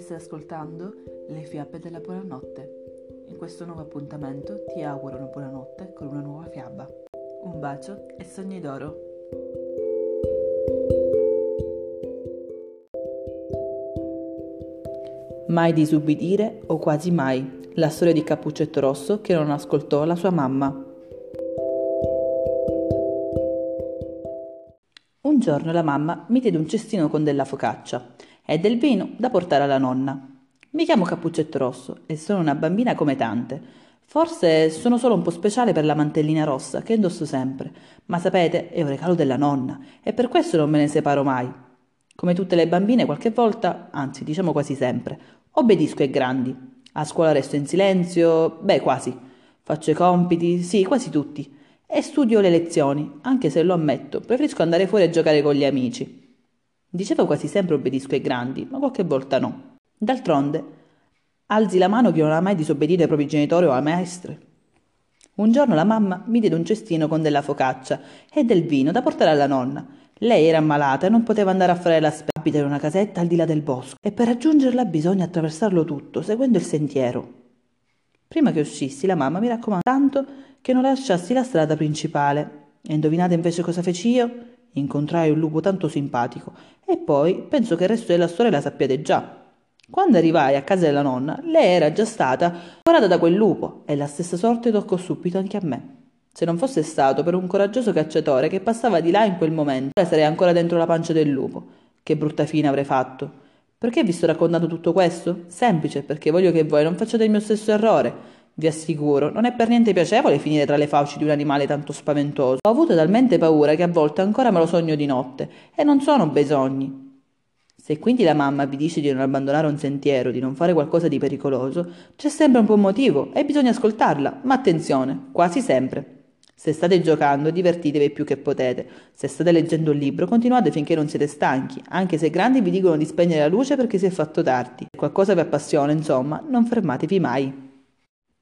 stai ascoltando Le fiabe della buonanotte. In questo nuovo appuntamento ti auguro una buonanotte con una nuova fiaba. Un bacio e sogni d'oro. Mai disubbidire o quasi mai. La storia di Cappuccetto Rosso che non ascoltò la sua mamma. Un giorno la mamma mi diede un cestino con della focaccia e del vino da portare alla nonna. Mi chiamo Cappuccetto Rosso e sono una bambina come tante. Forse sono solo un po' speciale per la mantellina rossa che indosso sempre, ma sapete, è un regalo della nonna e per questo non me ne separo mai. Come tutte le bambine, qualche volta, anzi diciamo quasi sempre, obbedisco ai grandi. A scuola resto in silenzio, beh quasi. Faccio i compiti, sì, quasi tutti. E studio le lezioni, anche se lo ammetto, preferisco andare fuori a giocare con gli amici. Dicevo quasi sempre obbedisco ai grandi, ma qualche volta no. D'altronde, alzi la mano chi non ha mai disobbedito ai propri genitori o alle maestre. Un giorno la mamma mi diede un cestino con della focaccia e del vino da portare alla nonna. Lei era ammalata e non poteva andare a fare la spesa. Abita in una casetta al di là del bosco e per raggiungerla bisogna attraversarlo tutto, seguendo il sentiero. Prima che uscissi, la mamma mi raccomandò tanto che non lasciassi la strada principale. E indovinate invece cosa feci io? Incontrai un lupo tanto simpatico e poi penso che il resto della storia la sappiate già. Quando arrivai a casa della nonna, lei era già stata divorata da quel lupo e la stessa sorte toccò subito anche a me. Se non fosse stato per un coraggioso cacciatore che passava di là in quel momento, sarei ancora dentro la pancia del lupo. Che brutta fine avrei fatto. Perché vi sto raccontando tutto questo? Semplice, perché voglio che voi non facciate il mio stesso errore. Vi assicuro, non è per niente piacevole finire tra le fauci di un animale tanto spaventoso. Ho avuto talmente paura che a volte ancora me lo sogno di notte, e non sono bei sogni. Se quindi la mamma vi dice di non abbandonare un sentiero, di non fare qualcosa di pericoloso, c'è sempre un buon motivo e bisogna ascoltarla, ma attenzione, quasi sempre. Se state giocando, divertitevi più che potete. Se state leggendo un libro, continuate finché non siete stanchi, anche se i grandi vi dicono di spegnere la luce perché si è fatto tardi. Se qualcosa vi appassiona, insomma, non fermatevi mai.